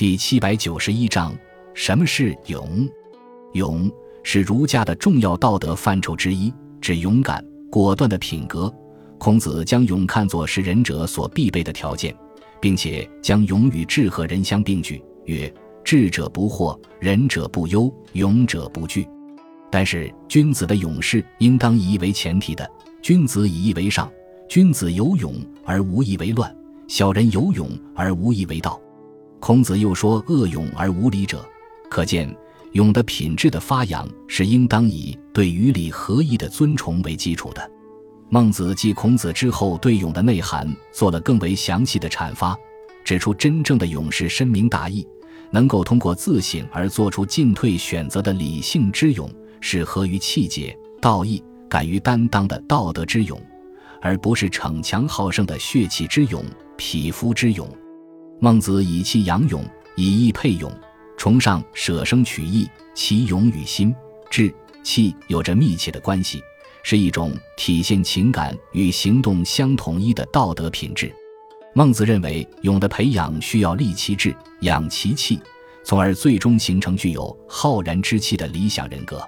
第七百九十一章：什么是勇？勇是儒家的重要道德范畴之一，指勇敢、果断的品格。孔子将勇看作是仁者所必备的条件，并且将勇与智和仁相并举，曰：“智者不惑，仁者不忧，勇者不惧。”但是，君子的勇士应当以义为前提的。君子以义为上，君子有勇而无义为乱，小人有勇而无义为道。孔子又说：“恶勇而无礼者。”可见，勇的品质的发扬是应当以对于礼合一的尊崇为基础的。孟子继孔子之后，对勇的内涵做了更为详细的阐发，指出真正的勇士深明大义，能够通过自省而做出进退选择的理性之勇，是合于气节、道义、敢于担当的道德之勇，而不是逞强好胜的血气之勇、匹夫之勇。孟子以气养勇，以义配勇，崇尚舍生取义，其勇与心、志、气有着密切的关系。是一种体现情感与行动相统一的道德品质。孟子认为，勇的培养需要立其志，养其气，从而最终形成具有浩然之气的理想人格。